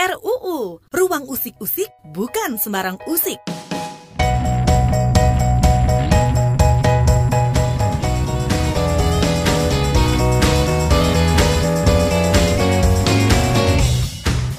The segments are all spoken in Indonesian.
RUU, Ruang Usik-Usik bukan sembarang usik.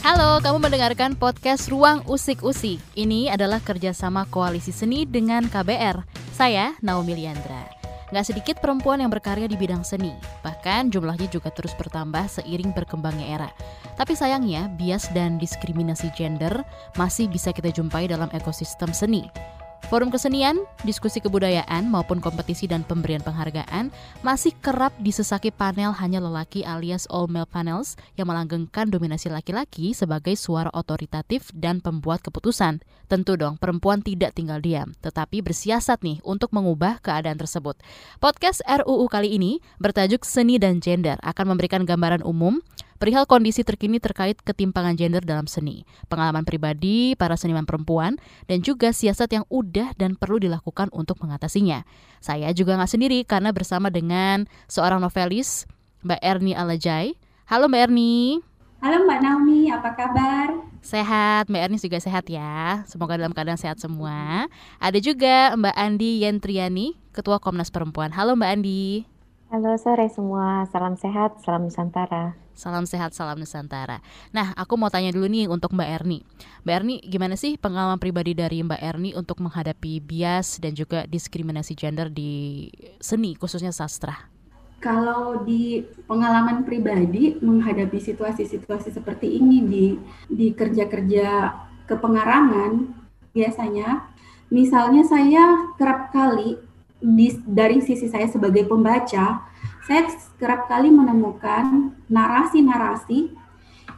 Halo, kamu mendengarkan podcast Ruang Usik-Usik. Ini adalah kerjasama koalisi seni dengan KBR. Saya Naomi Liandra. Gak sedikit perempuan yang berkarya di bidang seni, bahkan jumlahnya juga terus bertambah seiring berkembangnya era. Tapi sayangnya, bias dan diskriminasi gender masih bisa kita jumpai dalam ekosistem seni. Forum kesenian, diskusi kebudayaan, maupun kompetisi dan pemberian penghargaan masih kerap disesaki panel hanya lelaki alias all male panels yang melanggengkan dominasi laki-laki sebagai suara otoritatif dan pembuat keputusan. Tentu dong, perempuan tidak tinggal diam, tetapi bersiasat nih untuk mengubah keadaan tersebut. Podcast RUU kali ini bertajuk Seni dan Gender akan memberikan gambaran umum perihal kondisi terkini terkait ketimpangan gender dalam seni, pengalaman pribadi para seniman perempuan, dan juga siasat yang udah dan perlu dilakukan untuk mengatasinya. Saya juga nggak sendiri karena bersama dengan seorang novelis, Mbak Erni Alajai. Halo Mbak Erni. Halo Mbak Naomi, apa kabar? Sehat, Mbak Erni juga sehat ya. Semoga dalam keadaan sehat semua. Ada juga Mbak Andi Yentriani, Ketua Komnas Perempuan. Halo Mbak Andi. Halo sore semua, salam sehat, salam Nusantara. Salam sehat, salam Nusantara. Nah, aku mau tanya dulu nih untuk Mbak Erni. Mbak Erni, gimana sih pengalaman pribadi dari Mbak Erni untuk menghadapi bias dan juga diskriminasi gender di seni, khususnya sastra? Kalau di pengalaman pribadi menghadapi situasi-situasi seperti ini di di kerja-kerja kepengarangan, biasanya, misalnya saya kerap kali di, dari sisi saya sebagai pembaca, saya kerap kali menemukan narasi-narasi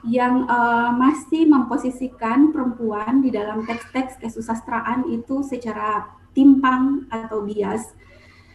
yang uh, masih memposisikan perempuan di dalam teks-teks kesusastraan itu secara timpang atau bias.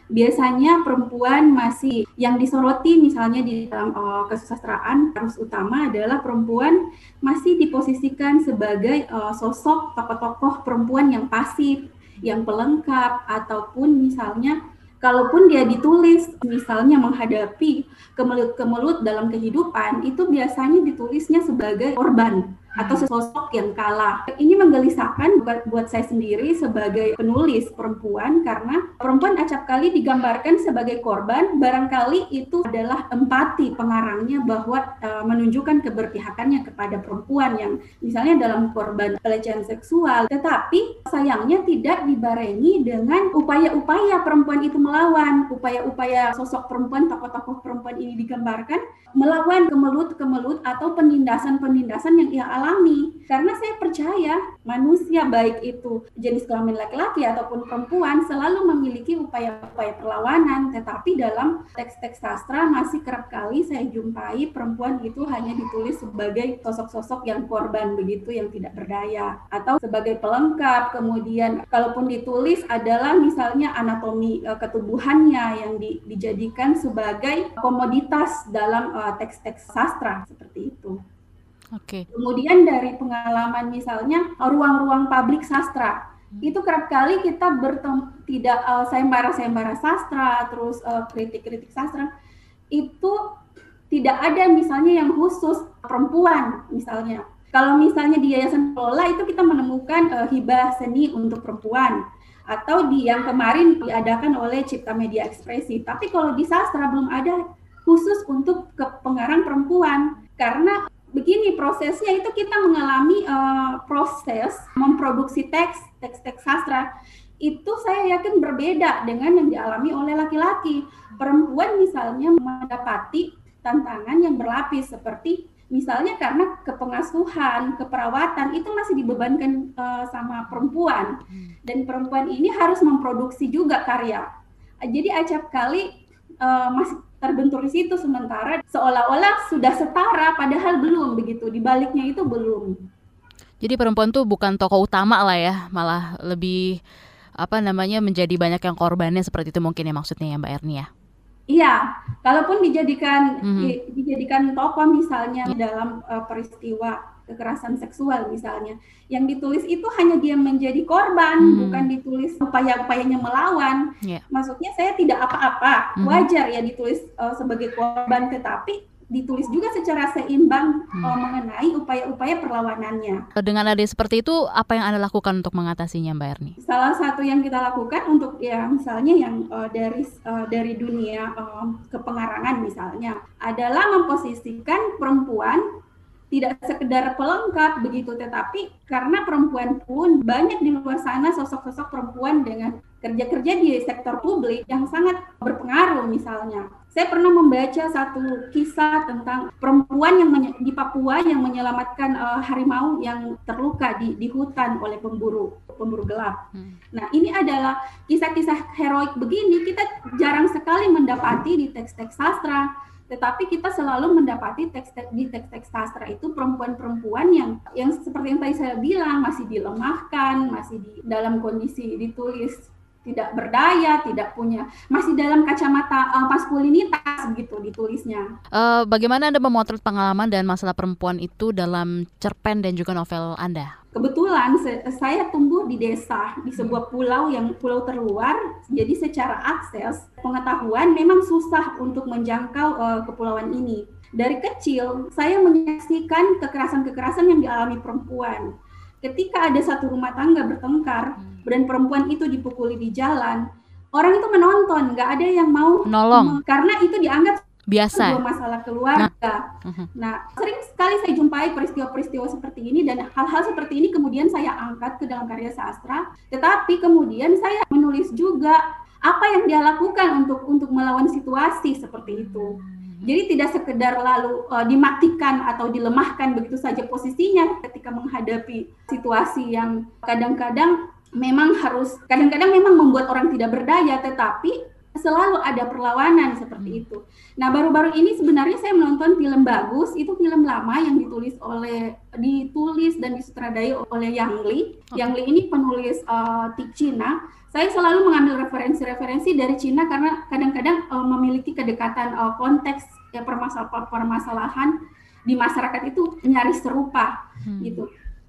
Biasanya perempuan masih yang disoroti misalnya di dalam uh, kesusastraan harus utama adalah perempuan masih diposisikan sebagai uh, sosok tokoh-tokoh perempuan yang pasif, yang pelengkap ataupun misalnya kalaupun dia ditulis misalnya menghadapi kemelut-kemelut dalam kehidupan itu biasanya ditulisnya sebagai korban atau sosok yang kalah. Ini menggelisahkan buat, buat saya sendiri sebagai penulis perempuan karena perempuan acap kali digambarkan sebagai korban, barangkali itu adalah empati pengarangnya bahwa uh, menunjukkan keberpihakannya kepada perempuan yang misalnya dalam korban pelecehan seksual, tetapi sayangnya tidak dibarengi dengan upaya-upaya perempuan itu melawan, upaya-upaya sosok perempuan, tokoh-tokoh perempuan ini digambarkan melawan kemelut-kemelut atau penindasan-penindasan yang ia alami. Karena saya percaya manusia baik itu jenis kelamin laki-laki ataupun perempuan selalu memiliki upaya-upaya perlawanan. Tetapi dalam teks-teks sastra masih kerap kali saya jumpai perempuan itu hanya ditulis sebagai sosok-sosok yang korban begitu yang tidak berdaya atau sebagai pelengkap. Kemudian kalaupun ditulis adalah misalnya anatomi uh, ketubuhannya yang di, dijadikan sebagai komoditas dalam uh, teks-teks sastra seperti itu. Oke. Okay. Kemudian dari pengalaman misalnya ruang-ruang publik sastra hmm. itu kerap kali kita bertemu tidak uh, sayembara-sayembara sastra terus eh, kritik-kritik sastra itu tidak ada misalnya yang khusus perempuan misalnya kalau misalnya di Yayasan Lola itu kita menemukan uh, hibah seni untuk perempuan atau di yang kemarin diadakan oleh Cipta Media Ekspresi tapi kalau di sastra belum ada khusus untuk ke pengarang perempuan karena begini prosesnya itu kita mengalami uh, proses memproduksi teks teks-teks sastra. Itu saya yakin berbeda dengan yang dialami oleh laki-laki. Perempuan misalnya mendapati tantangan yang berlapis seperti misalnya karena kepengasuhan, keperawatan itu masih dibebankan uh, sama perempuan. Dan perempuan ini harus memproduksi juga karya. Jadi acap kali uh, masih terbentur di situ sementara seolah-olah sudah setara padahal belum begitu di baliknya itu belum. Jadi perempuan tuh bukan tokoh utama lah ya, malah lebih apa namanya menjadi banyak yang korbannya seperti itu mungkin ya maksudnya ya Mbak Erni ya. Iya, kalaupun dijadikan mm -hmm. dijadikan tokoh misalnya dalam uh, peristiwa kekerasan seksual misalnya. Yang ditulis itu hanya dia menjadi korban, hmm. bukan ditulis upaya-upayanya melawan. Yeah. Maksudnya saya tidak apa-apa, hmm. wajar ya ditulis uh, sebagai korban, tetapi ditulis juga secara seimbang hmm. uh, mengenai upaya-upaya perlawanannya. Dengan ada seperti itu, apa yang anda lakukan untuk mengatasinya, Mbak Erni? Salah satu yang kita lakukan untuk ya misalnya yang uh, dari uh, dari dunia uh, kepengarangan misalnya adalah memposisikan perempuan tidak sekedar pelengkap begitu tetapi karena perempuan pun banyak di luar sana sosok-sosok perempuan dengan kerja-kerja di sektor publik yang sangat berpengaruh misalnya saya pernah membaca satu kisah tentang perempuan yang di Papua yang menyelamatkan uh, harimau yang terluka di, di hutan oleh pemburu pemburu gelap. Hmm. Nah ini adalah kisah-kisah heroik begini kita jarang sekali mendapati di teks-teks sastra tetapi kita selalu mendapati teks, teks di teks-teks sastra itu perempuan-perempuan yang yang seperti yang tadi saya bilang masih dilemahkan, masih di dalam kondisi ditulis tidak berdaya, tidak punya masih dalam kacamata uh, maskulinitas begitu ditulisnya. Uh, bagaimana Anda memotret pengalaman dan masalah perempuan itu dalam cerpen dan juga novel Anda? Kebetulan saya tumbuh di desa di sebuah pulau yang pulau terluar, jadi secara akses pengetahuan memang susah untuk menjangkau uh, kepulauan ini. Dari kecil saya menyaksikan kekerasan-kekerasan yang dialami perempuan. Ketika ada satu rumah tangga bertengkar hmm. dan perempuan itu dipukuli di jalan, orang itu menonton, nggak ada yang mau nolong karena itu dianggap biasa sebuah masalah keluarga. Nah, uh-huh. nah, sering sekali saya jumpai peristiwa-peristiwa seperti ini dan hal-hal seperti ini kemudian saya angkat ke dalam karya sastra. Tetapi kemudian saya menulis juga apa yang dia lakukan untuk untuk melawan situasi seperti itu. Jadi tidak sekedar lalu uh, dimatikan atau dilemahkan begitu saja posisinya ketika menghadapi situasi yang kadang-kadang memang harus kadang-kadang memang membuat orang tidak berdaya tetapi selalu ada perlawanan seperti hmm. itu. Nah, baru-baru ini sebenarnya saya menonton film bagus, itu film lama yang ditulis oleh ditulis dan disutradai oleh Yang Li. Okay. Yang Li ini penulis uh, tik Cina. Saya selalu mengambil referensi-referensi dari Cina karena kadang-kadang uh, memiliki kedekatan uh, konteks ya permasalahan permasalahan di masyarakat itu nyaris serupa hmm. gitu.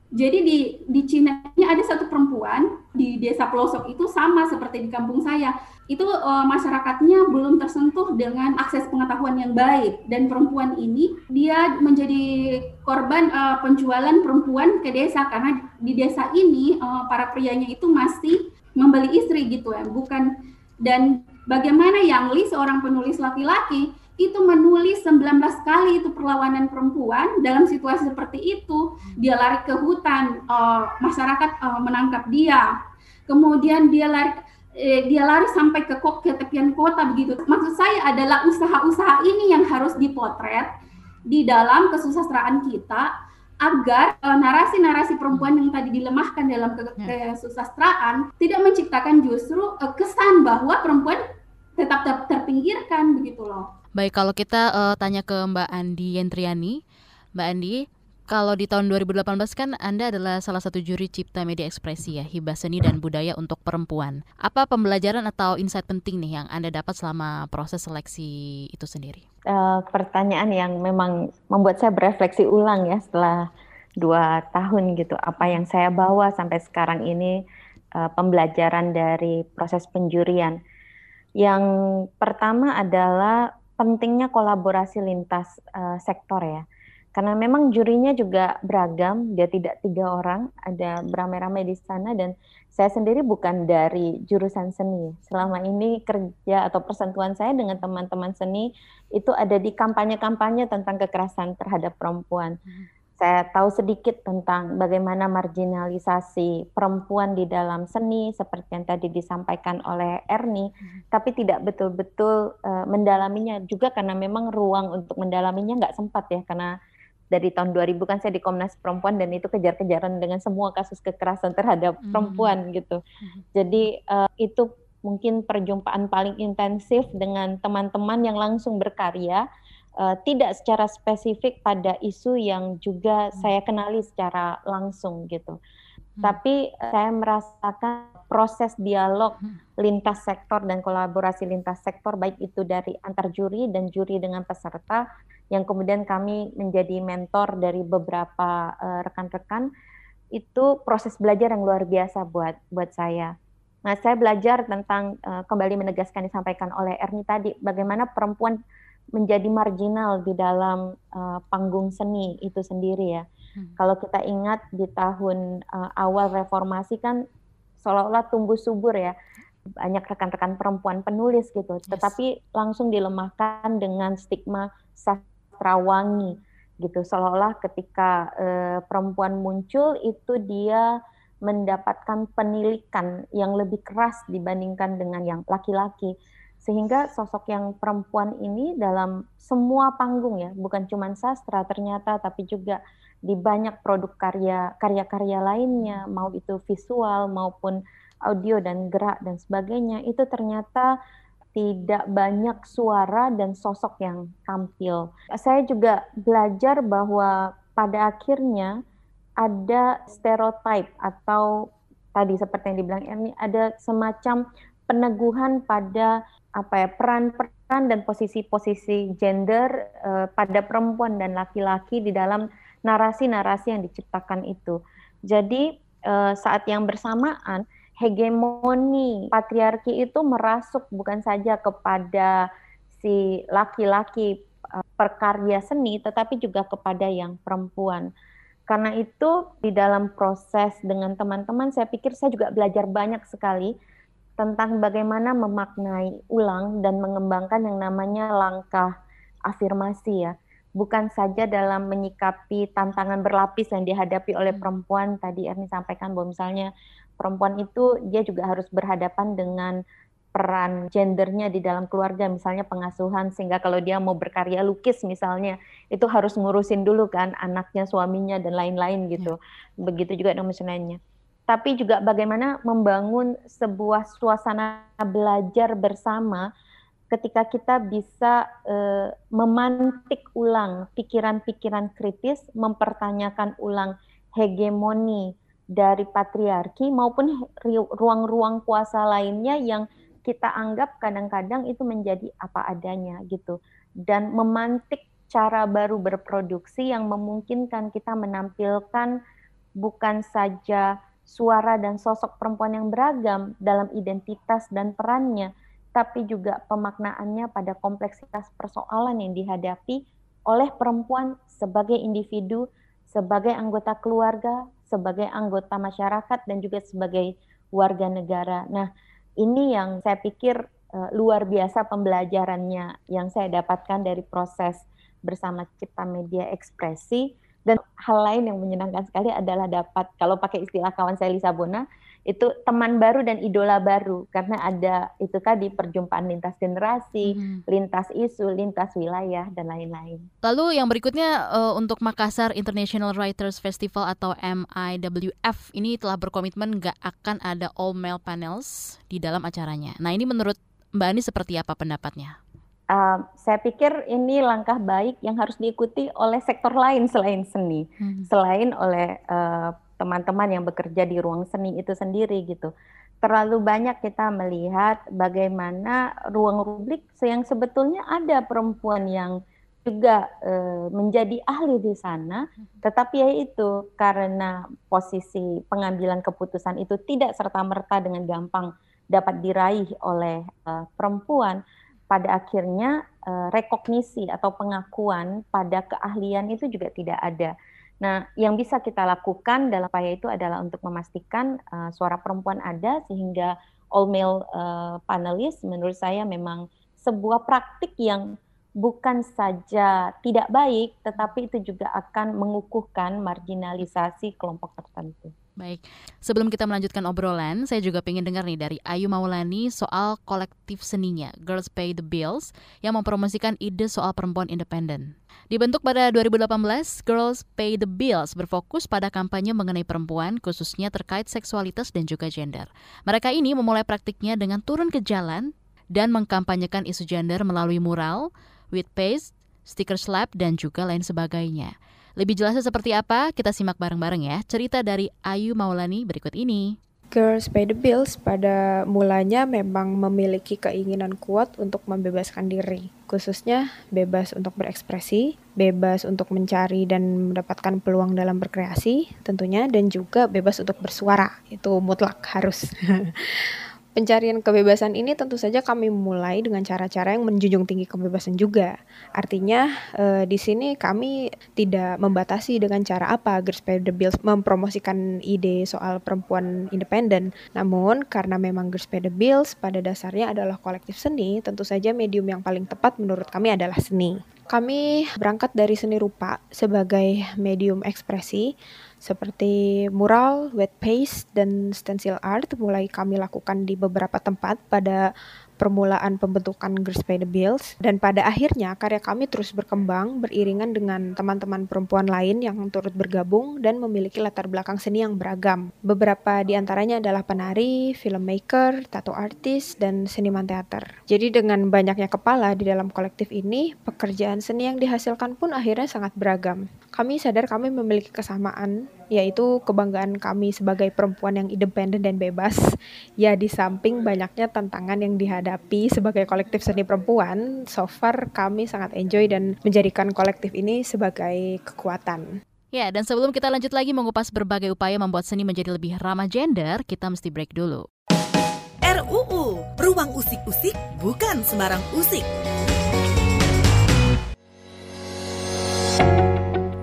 Jadi di di Cina ini ada satu perempuan di desa pelosok itu sama seperti di kampung saya. Itu uh, masyarakatnya belum tersentuh dengan akses pengetahuan yang baik dan perempuan ini dia menjadi korban uh, penjualan perempuan ke desa karena di desa ini uh, para prianya itu masih membeli istri gitu ya, bukan. Dan bagaimana yang Li seorang penulis laki-laki itu menulis 19 kali itu perlawanan perempuan dalam situasi seperti itu. Dia lari ke hutan uh, masyarakat uh, menangkap dia. Kemudian dia lari eh, dia lari sampai ke kok ke tepian kota begitu. Maksud saya adalah usaha-usaha ini yang harus dipotret di dalam kesusastraan kita agar narasi-narasi uh, perempuan yang tadi dilemahkan dalam ke ya. kesusastraan tidak menciptakan justru uh, kesan bahwa perempuan tetap ter terpinggirkan begitu loh. Baik, kalau kita uh, tanya ke Mbak Andi Yentriani, Mbak Andi, kalau di tahun 2018 kan Anda adalah salah satu juri cipta media ekspresi ya, hibah seni dan budaya untuk perempuan. Apa pembelajaran atau insight penting nih yang Anda dapat selama proses seleksi itu sendiri? Uh, pertanyaan yang memang membuat saya berefleksi ulang ya setelah dua tahun gitu. Apa yang saya bawa sampai sekarang ini uh, pembelajaran dari proses penjurian. Yang pertama adalah pentingnya kolaborasi lintas uh, sektor ya. Karena memang jurinya juga beragam, dia tidak tiga orang, ada beramai-ramai di sana dan saya sendiri bukan dari jurusan seni. Selama ini kerja atau persentuhan saya dengan teman-teman seni itu ada di kampanye-kampanye tentang kekerasan terhadap perempuan. Saya tahu sedikit tentang bagaimana marginalisasi perempuan di dalam seni seperti yang tadi disampaikan oleh Erni, tapi tidak betul-betul uh, mendalaminya juga karena memang ruang untuk mendalaminya nggak sempat ya karena dari tahun 2000 kan saya di Komnas Perempuan dan itu kejar-kejaran dengan semua kasus kekerasan terhadap hmm. perempuan gitu. Hmm. Jadi uh, itu mungkin perjumpaan paling intensif dengan teman-teman yang langsung berkarya uh, tidak secara spesifik pada isu yang juga hmm. saya kenali secara langsung gitu. Hmm. Tapi saya merasakan proses dialog hmm. lintas sektor dan kolaborasi lintas sektor baik itu dari antar juri dan juri dengan peserta yang kemudian kami menjadi mentor dari beberapa uh, rekan-rekan itu proses belajar yang luar biasa buat buat saya. Nah, saya belajar tentang uh, kembali menegaskan disampaikan oleh Erni tadi bagaimana perempuan menjadi marginal di dalam uh, panggung seni itu sendiri ya. Hmm. Kalau kita ingat di tahun uh, awal reformasi kan seolah-olah tumbuh subur ya banyak rekan-rekan perempuan penulis gitu, yes. tetapi langsung dilemahkan dengan stigma sastrawangi gitu, seolah-olah ketika uh, perempuan muncul itu dia mendapatkan penilikan yang lebih keras dibandingkan dengan yang laki-laki. Sehingga sosok yang perempuan ini dalam semua panggung ya bukan cuma sastra ternyata tapi juga di banyak produk karya karya-karya lainnya mau itu visual maupun audio dan gerak dan sebagainya itu ternyata tidak banyak suara dan sosok yang tampil. Saya juga belajar bahwa pada akhirnya ada stereotip atau tadi seperti yang dibilang ini ada semacam peneguhan pada apa ya peran-peran dan posisi-posisi gender uh, pada perempuan dan laki-laki di dalam narasi-narasi yang diciptakan itu. Jadi uh, saat yang bersamaan hegemoni patriarki itu merasuk bukan saja kepada si laki-laki uh, perkarya seni tetapi juga kepada yang perempuan. Karena itu di dalam proses dengan teman-teman saya pikir saya juga belajar banyak sekali tentang bagaimana memaknai ulang dan mengembangkan yang namanya langkah afirmasi ya. Bukan saja dalam menyikapi tantangan berlapis yang dihadapi oleh hmm. perempuan, tadi Erni sampaikan bahwa misalnya perempuan itu dia juga harus berhadapan dengan peran gendernya di dalam keluarga misalnya pengasuhan sehingga kalau dia mau berkarya lukis misalnya itu harus ngurusin dulu kan anaknya suaminya dan lain-lain gitu ya. begitu juga dengan lainnya tapi juga bagaimana membangun sebuah suasana belajar bersama ketika kita bisa uh, memantik ulang pikiran-pikiran kritis, mempertanyakan ulang hegemoni dari patriarki maupun ruang-ruang kuasa lainnya yang kita anggap kadang-kadang itu menjadi apa adanya gitu. Dan memantik cara baru berproduksi yang memungkinkan kita menampilkan bukan saja suara dan sosok perempuan yang beragam dalam identitas dan perannya, tapi juga pemaknaannya pada kompleksitas persoalan yang dihadapi oleh perempuan sebagai individu, sebagai anggota keluarga, sebagai anggota masyarakat, dan juga sebagai warga negara. Nah, ini yang saya pikir uh, luar biasa pembelajarannya yang saya dapatkan dari proses bersama Cipta Media Ekspresi dan hal lain yang menyenangkan sekali adalah dapat kalau pakai istilah kawan saya Lisa Bona itu teman baru dan idola baru karena ada itu tadi perjumpaan lintas generasi, hmm. lintas isu, lintas wilayah dan lain-lain. Lalu yang berikutnya uh, untuk Makassar International Writers Festival atau MIWF ini telah berkomitmen nggak akan ada all male panels di dalam acaranya. Nah ini menurut Mbak Ani seperti apa pendapatnya? uh, saya pikir ini langkah baik yang harus diikuti oleh sektor lain selain seni, hmm. selain oleh eh, teman-teman yang bekerja di ruang seni itu sendiri gitu. Terlalu banyak kita melihat bagaimana ruang publik yang sebetulnya ada perempuan yang juga uh, menjadi ahli di sana, hmm. tetapi ya itu karena posisi pengambilan keputusan itu tidak serta merta dengan gampang dapat diraih oleh uh, perempuan pada akhirnya uh, rekognisi atau pengakuan pada keahlian itu juga tidak ada. Nah, yang bisa kita lakukan dalam upaya itu adalah untuk memastikan uh, suara perempuan ada sehingga all male uh, panelis menurut saya memang sebuah praktik yang bukan saja tidak baik, tetapi itu juga akan mengukuhkan marginalisasi kelompok tertentu. Baik, sebelum kita melanjutkan obrolan, saya juga ingin dengar nih dari Ayu Maulani soal kolektif seninya, Girls Pay the Bills, yang mempromosikan ide soal perempuan independen. Dibentuk pada 2018, Girls Pay the Bills berfokus pada kampanye mengenai perempuan, khususnya terkait seksualitas dan juga gender. Mereka ini memulai praktiknya dengan turun ke jalan dan mengkampanyekan isu gender melalui mural, with paste, stiker slap, dan juga lain sebagainya. Lebih jelasnya seperti apa? Kita simak bareng-bareng ya cerita dari Ayu Maulani berikut ini. Girls Pay the Bills pada mulanya memang memiliki keinginan kuat untuk membebaskan diri, khususnya bebas untuk berekspresi, bebas untuk mencari dan mendapatkan peluang dalam berkreasi tentunya, dan juga bebas untuk bersuara, itu mutlak harus. Pencarian kebebasan ini tentu saja kami mulai dengan cara-cara yang menjunjung tinggi kebebasan juga. Artinya eh, di sini kami tidak membatasi dengan cara apa Girls the Bills mempromosikan ide soal perempuan independen. Namun karena memang Girls the Bills pada dasarnya adalah kolektif seni, tentu saja medium yang paling tepat menurut kami adalah seni. Kami berangkat dari seni rupa sebagai medium ekspresi seperti mural, wet paste, dan stencil art mulai kami lakukan di beberapa tempat pada permulaan pembentukan Girls Pay the Bills dan pada akhirnya karya kami terus berkembang beriringan dengan teman-teman perempuan lain yang turut bergabung dan memiliki latar belakang seni yang beragam. Beberapa di antaranya adalah penari, filmmaker, tato artis, dan seniman teater. Jadi dengan banyaknya kepala di dalam kolektif ini, pekerjaan seni yang dihasilkan pun akhirnya sangat beragam. Kami sadar kami memiliki kesamaan yaitu kebanggaan kami sebagai perempuan yang independen dan bebas. Ya di samping banyaknya tantangan yang dihadapi sebagai kolektif seni perempuan, so far kami sangat enjoy dan menjadikan kolektif ini sebagai kekuatan. Ya, dan sebelum kita lanjut lagi mengupas berbagai upaya membuat seni menjadi lebih ramah gender, kita mesti break dulu. RUU, Ruang Usik-Usik bukan sembarang usik.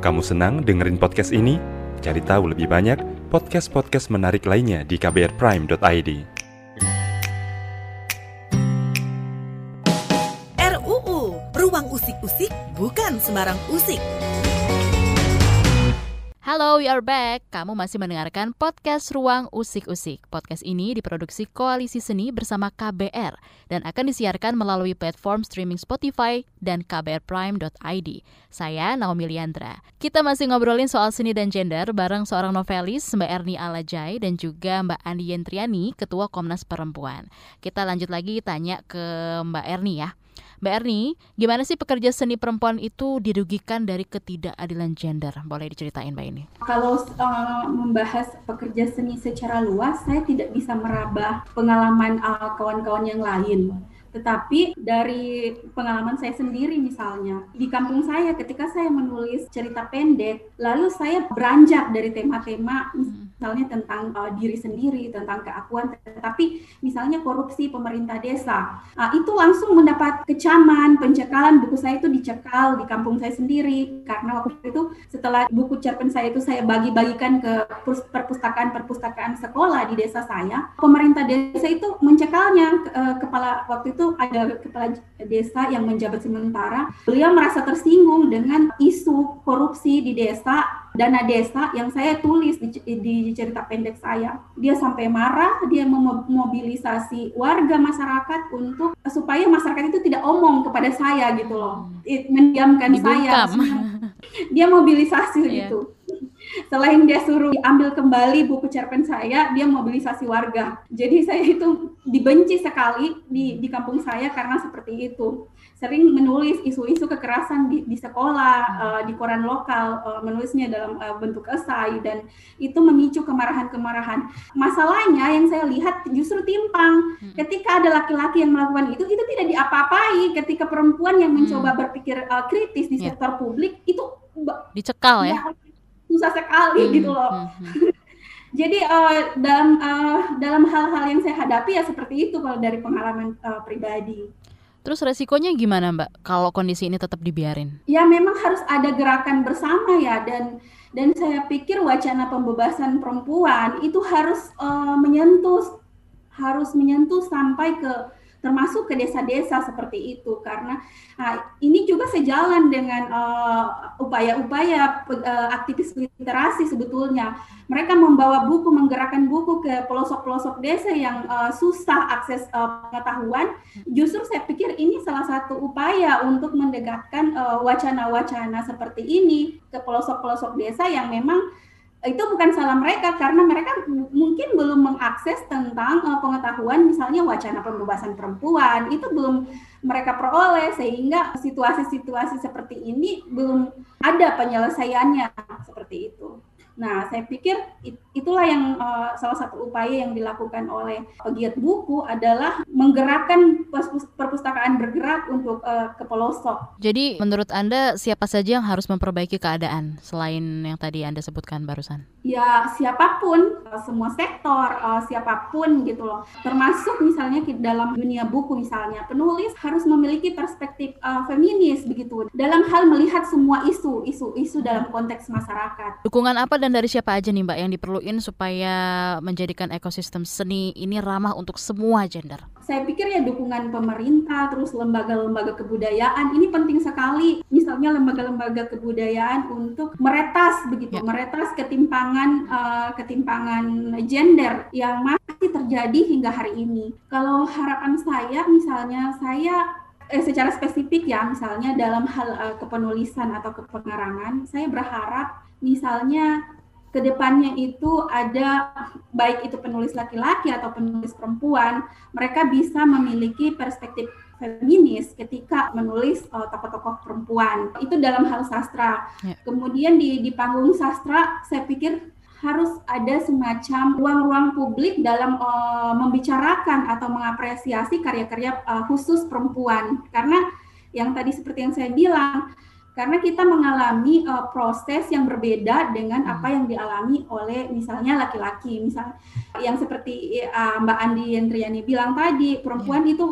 Kamu senang dengerin podcast ini? Cari tahu lebih banyak podcast-podcast menarik lainnya di kbrprime.id. RUU, Ruang Usik-Usik bukan sembarang usik. Halo, we are back. Kamu masih mendengarkan podcast Ruang Usik-Usik. Podcast ini diproduksi Koalisi Seni bersama KBR dan akan disiarkan melalui platform streaming Spotify dan kbrprime.id. Saya Naomi Liandra. Kita masih ngobrolin soal seni dan gender bareng seorang novelis Mbak Erni Alajai dan juga Mbak Andi Yentriani, Ketua Komnas Perempuan. Kita lanjut lagi tanya ke Mbak Erni ya. Mbak Erni, gimana sih pekerja seni perempuan itu dirugikan dari ketidakadilan gender? Boleh diceritain Mbak ini? Kalau uh, membahas pekerja seni secara luas, saya tidak bisa meraba pengalaman uh, kawan-kawan uh, yang lain. Tetapi dari pengalaman saya sendiri misalnya, di kampung saya ketika saya menulis cerita pendek, lalu saya beranjak dari tema-tema misalnya tentang uh, diri sendiri, tentang keakuan, tetapi misalnya korupsi pemerintah desa, uh, itu langsung mendapat kecaman, pencekalan, buku saya itu dicekal di kampung saya sendiri, karena waktu itu setelah buku cerpen saya itu saya bagi-bagikan ke perpustakaan-perpustakaan sekolah di desa saya, pemerintah desa itu mencekalnya, uh, kepala waktu itu ada kepala desa yang menjabat sementara, beliau merasa tersinggung dengan isu korupsi di desa, dana desa yang saya tulis di, di cerita pendek saya. Dia sampai marah, dia memobilisasi warga masyarakat untuk supaya masyarakat itu tidak omong kepada saya gitu loh, mendiamkan saya. Dia mobilisasi yeah. gitu selain dia suruh ambil kembali buku cerpen saya, dia mobilisasi warga. Jadi saya itu dibenci sekali di, di kampung saya karena seperti itu. Sering menulis isu-isu kekerasan di, di sekolah, uh, di koran lokal, uh, menulisnya dalam uh, bentuk esai dan itu memicu kemarahan-kemarahan. Masalahnya yang saya lihat justru timpang. Hmm. Ketika ada laki-laki yang melakukan itu, itu tidak diapa-apai. Ketika perempuan yang mencoba hmm. berpikir uh, kritis di yeah. sektor publik itu dicekal ya, ya susah sekali hmm, gitu loh. Hmm, hmm. Jadi uh, dalam uh, dalam hal-hal yang saya hadapi ya seperti itu kalau dari pengalaman uh, pribadi. Terus resikonya gimana Mbak kalau kondisi ini tetap dibiarin? Ya memang harus ada gerakan bersama ya dan dan saya pikir wacana pembebasan perempuan itu harus uh, menyentuh harus menyentuh sampai ke termasuk ke desa-desa seperti itu. Karena nah, ini juga sejalan dengan upaya-upaya uh, aktivis literasi sebetulnya. Mereka membawa buku menggerakkan buku ke pelosok-pelosok desa yang uh, susah akses uh, pengetahuan. Justru saya pikir ini salah satu upaya untuk mendekatkan wacana-wacana uh, seperti ini ke pelosok-pelosok desa yang memang itu bukan salah mereka karena mereka mungkin belum mengakses tentang uh, pengetahuan misalnya wacana pembebasan perempuan itu belum mereka peroleh sehingga situasi-situasi seperti ini belum ada penyelesaiannya seperti itu. Nah, saya pikir itulah yang uh, salah satu upaya yang dilakukan oleh pegiat buku adalah menggerakkan perpustakaan bergerak untuk uh, ke pelosok. Jadi menurut Anda siapa saja yang harus memperbaiki keadaan selain yang tadi Anda sebutkan barusan? Ya siapa pun, uh, semua sektor, uh, siapa pun gitu loh. Termasuk misalnya dalam dunia buku misalnya, penulis harus memiliki perspektif uh, feminis begitu dalam hal melihat semua isu, isu-isu dalam konteks masyarakat. Dukungan apa dan dari siapa aja nih Mbak yang diperlukan supaya menjadikan ekosistem seni ini ramah untuk semua gender? Saya pikir ya dukungan pemerintah, terus lembaga-lembaga kebudayaan ini penting sekali. Misalnya lembaga-lembaga kebudayaan untuk meretas begitu, ya. meretas ketimpangan uh, ketimpangan gender yang masih terjadi hingga hari ini. Kalau harapan saya, misalnya saya eh, secara spesifik ya misalnya dalam hal uh, kepenulisan atau kepengarangan saya berharap misalnya ke depannya itu ada baik itu penulis laki-laki atau penulis perempuan, mereka bisa memiliki perspektif feminis ketika menulis uh, tokoh-tokoh perempuan. Itu dalam hal sastra. Ya. Kemudian di di panggung sastra, saya pikir harus ada semacam ruang-ruang publik dalam uh, membicarakan atau mengapresiasi karya-karya uh, khusus perempuan. Karena yang tadi seperti yang saya bilang, karena kita mengalami uh, proses yang berbeda dengan hmm. apa yang dialami oleh misalnya laki-laki misal yang seperti uh, Mbak Andi Yentriani bilang tadi perempuan yeah. itu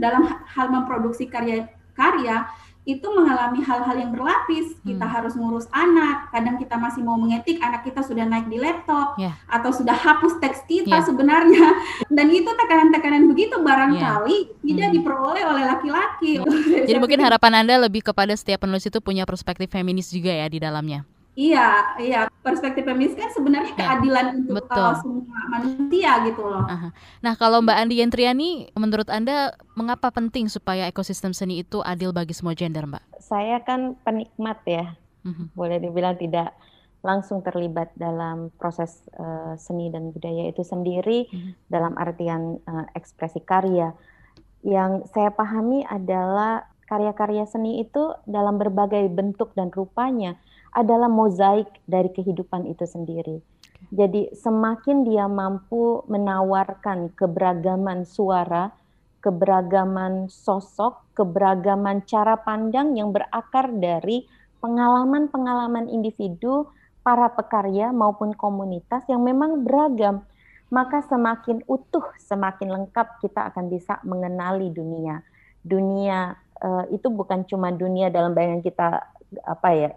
dalam hal memproduksi karya-karya itu mengalami hal-hal yang berlapis. Kita hmm. harus ngurus anak, kadang kita masih mau mengetik, anak kita sudah naik di laptop yeah. atau sudah hapus teks kita yeah. sebenarnya. Dan itu tekanan-tekanan begitu barangkali yeah. tidak hmm. diperoleh oleh laki-laki. Yeah. Jadi mungkin harapan Anda lebih kepada setiap penulis itu punya perspektif feminis juga ya di dalamnya. Iya, iya. Perspektif feminis kan sebenarnya ya, keadilan untuk uh, semua manusia gitu loh. Aha. Nah, kalau Mbak Andi Yentriani, menurut Anda mengapa penting supaya ekosistem seni itu adil bagi semua gender, Mbak? Saya kan penikmat ya, uh-huh. boleh dibilang tidak langsung terlibat dalam proses uh, seni dan budaya itu sendiri uh-huh. dalam artian uh, ekspresi karya. Yang saya pahami adalah karya-karya seni itu dalam berbagai bentuk dan rupanya adalah mozaik dari kehidupan itu sendiri. Jadi semakin dia mampu menawarkan keberagaman suara, keberagaman sosok, keberagaman cara pandang yang berakar dari pengalaman-pengalaman individu, para pekarya maupun komunitas yang memang beragam, maka semakin utuh, semakin lengkap kita akan bisa mengenali dunia. Dunia uh, itu bukan cuma dunia dalam bayangan kita apa ya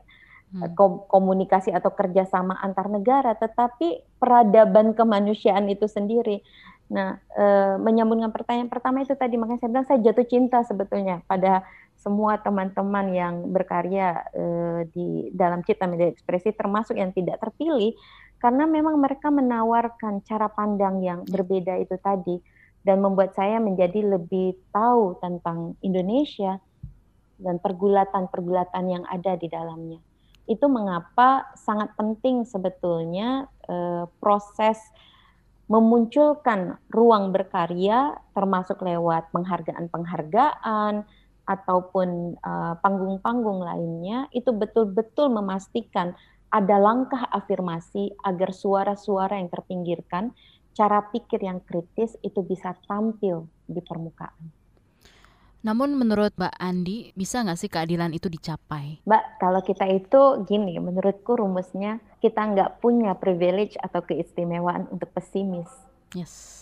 hmm. komunikasi atau kerjasama antar negara, tetapi peradaban kemanusiaan itu sendiri. Nah, e, menyambungkan pertanyaan pertama itu tadi, makanya saya bilang saya jatuh cinta sebetulnya pada semua teman-teman yang berkarya e, di dalam cipta media ekspresi, termasuk yang tidak terpilih, karena memang mereka menawarkan cara pandang yang berbeda itu tadi, dan membuat saya menjadi lebih tahu tentang Indonesia dan pergulatan-pergulatan yang ada di dalamnya itu mengapa sangat penting sebetulnya eh, proses memunculkan ruang berkarya termasuk lewat penghargaan-penghargaan ataupun panggung panggung-panggung lainnya itu betul-betul memastikan ada langkah afirmasi agar suara-suara yang terpinggirkan, cara pikir yang kritis itu bisa tampil di permukaan. Namun menurut Mbak Andi, bisa nggak sih keadilan itu dicapai? Mbak, kalau kita itu gini, menurutku rumusnya kita nggak punya privilege atau keistimewaan untuk pesimis. Yes.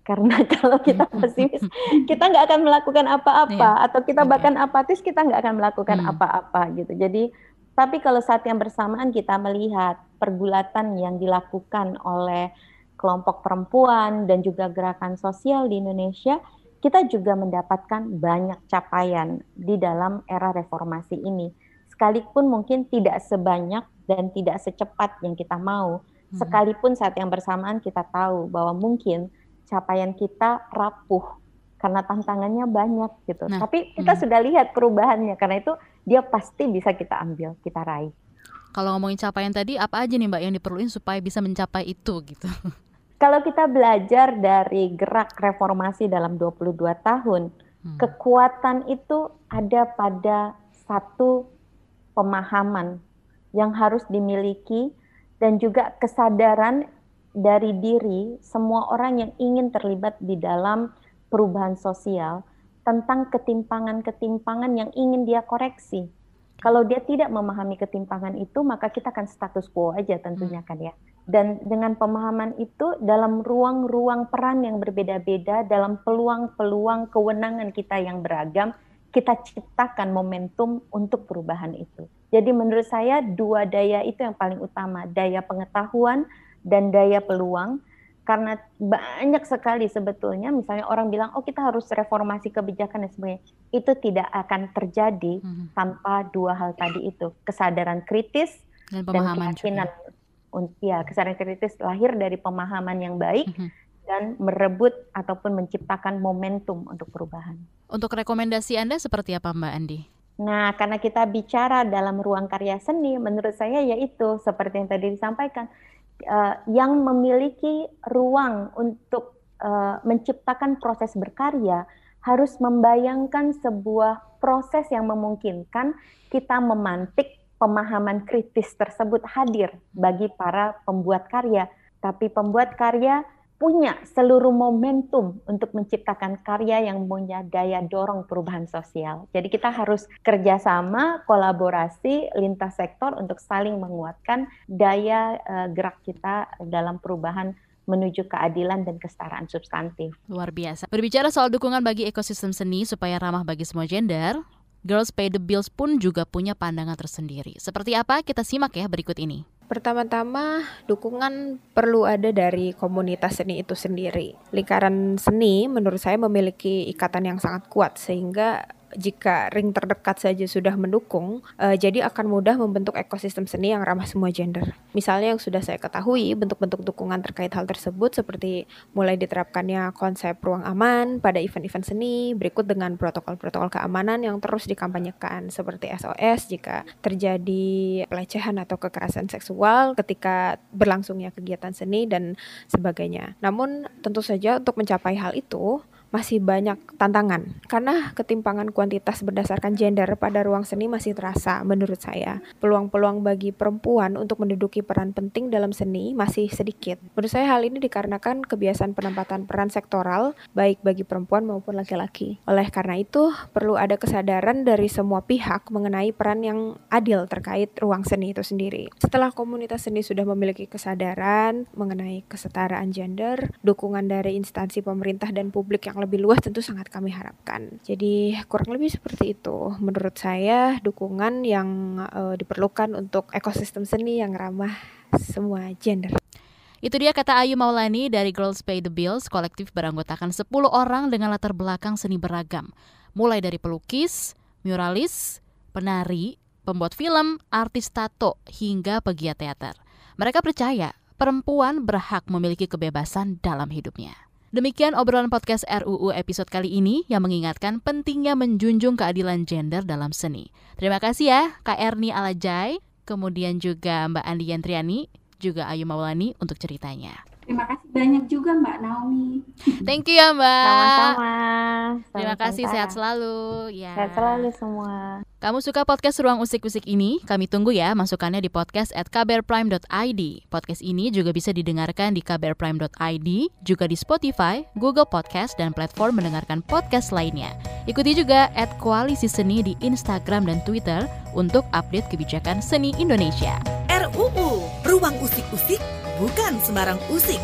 Karena kalau kita pesimis, kita nggak akan melakukan apa-apa, yeah. atau kita bahkan apatis, kita nggak akan melakukan hmm. apa-apa gitu. Jadi, tapi kalau saat yang bersamaan kita melihat pergulatan yang dilakukan oleh kelompok perempuan dan juga gerakan sosial di Indonesia, kita juga mendapatkan banyak capaian di dalam era reformasi ini. Sekalipun mungkin tidak sebanyak dan tidak secepat yang kita mau, hmm. sekalipun saat yang bersamaan kita tahu bahwa mungkin capaian kita rapuh karena tantangannya banyak gitu. Nah, Tapi kita hmm. sudah lihat perubahannya karena itu dia pasti bisa kita ambil, kita raih. Kalau ngomongin capaian tadi, apa aja nih Mbak yang diperluin supaya bisa mencapai itu gitu? Kalau kita belajar dari gerak reformasi dalam 22 tahun, hmm. kekuatan itu ada pada satu pemahaman yang harus dimiliki dan juga kesadaran dari diri semua orang yang ingin terlibat di dalam perubahan sosial tentang ketimpangan-ketimpangan yang ingin dia koreksi. Kalau dia tidak memahami ketimpangan itu, maka kita akan status quo aja tentunya kan ya. Dan dengan pemahaman itu, dalam ruang-ruang peran yang berbeda-beda, dalam peluang-peluang kewenangan kita yang beragam, kita ciptakan momentum untuk perubahan itu. Jadi menurut saya dua daya itu yang paling utama, daya pengetahuan dan daya peluang. Karena banyak sekali sebetulnya misalnya orang bilang oh kita harus reformasi kebijakan dan sebagainya. Itu tidak akan terjadi hmm. tanpa dua hal tadi itu. Kesadaran kritis dan, pemahaman dan keyakinan ya kesadaran kritis lahir dari pemahaman yang baik hmm. dan merebut ataupun menciptakan momentum untuk perubahan. Untuk rekomendasi Anda seperti apa Mbak Andi? Nah, karena kita bicara dalam ruang karya seni, menurut saya yaitu seperti yang tadi disampaikan, uh, yang memiliki ruang untuk uh, menciptakan proses berkarya harus membayangkan sebuah proses yang memungkinkan kita memantik pemahaman kritis tersebut hadir bagi para pembuat karya. Tapi pembuat karya punya seluruh momentum untuk menciptakan karya yang punya daya dorong perubahan sosial. Jadi kita harus kerjasama, kolaborasi lintas sektor untuk saling menguatkan daya uh, gerak kita dalam perubahan menuju keadilan dan kesetaraan substantif. Luar biasa. Berbicara soal dukungan bagi ekosistem seni supaya ramah bagi semua gender, Girls Pay the Bills pun juga punya pandangan tersendiri. Seperti apa? Kita simak ya berikut ini. Pertama-tama, dukungan perlu ada dari komunitas seni itu sendiri. Lingkaran seni menurut saya memiliki ikatan yang sangat kuat sehingga jika ring terdekat saja sudah mendukung, uh, jadi akan mudah membentuk ekosistem seni yang ramah semua gender. Misalnya yang sudah saya ketahui, bentuk-bentuk dukungan terkait hal tersebut seperti mulai diterapkannya konsep ruang aman pada event-event seni, berikut dengan protokol-protokol keamanan yang terus dikampanyekan seperti SOS jika terjadi pelecehan atau kekerasan seksual ketika berlangsungnya kegiatan seni dan sebagainya. Namun tentu saja untuk mencapai hal itu, masih banyak tantangan karena ketimpangan kuantitas berdasarkan gender pada ruang seni masih terasa menurut saya. Peluang-peluang bagi perempuan untuk menduduki peran penting dalam seni masih sedikit. Menurut saya hal ini dikarenakan kebiasaan penempatan peran sektoral baik bagi perempuan maupun laki-laki. Oleh karena itu, perlu ada kesadaran dari semua pihak mengenai peran yang adil terkait ruang seni itu sendiri. Setelah komunitas seni sudah memiliki kesadaran mengenai kesetaraan gender, dukungan dari instansi pemerintah dan publik yang lebih luas tentu sangat kami harapkan. Jadi kurang lebih seperti itu. Menurut saya dukungan yang uh, diperlukan untuk ekosistem seni yang ramah semua gender. Itu dia kata Ayu Maulani dari Girls Pay the Bills, kolektif beranggotakan 10 orang dengan latar belakang seni beragam. Mulai dari pelukis, muralis, penari, pembuat film, artis tato, hingga pegiat teater. Mereka percaya perempuan berhak memiliki kebebasan dalam hidupnya. Demikian obrolan podcast RUU episode kali ini yang mengingatkan pentingnya menjunjung keadilan gender dalam seni. Terima kasih ya Kak Erni Alajai, kemudian juga Mbak Andi Yantriani, juga Ayu Maulani untuk ceritanya. Terima kasih banyak juga Mbak Naomi. Thank you ya Mbak. Sama-sama. Terima kasih sehat selalu. Ya. Sehat selalu semua. Kamu suka podcast Ruang Usik-Usik ini? Kami tunggu ya masukannya di podcast at kbrprime.id. Podcast ini juga bisa didengarkan di kbrprime.id, juga di Spotify, Google Podcast, dan platform mendengarkan podcast lainnya. Ikuti juga at Koalisi Seni di Instagram dan Twitter untuk update kebijakan seni Indonesia. RUU, Ruang Usik-Usik bukan sembarang usik.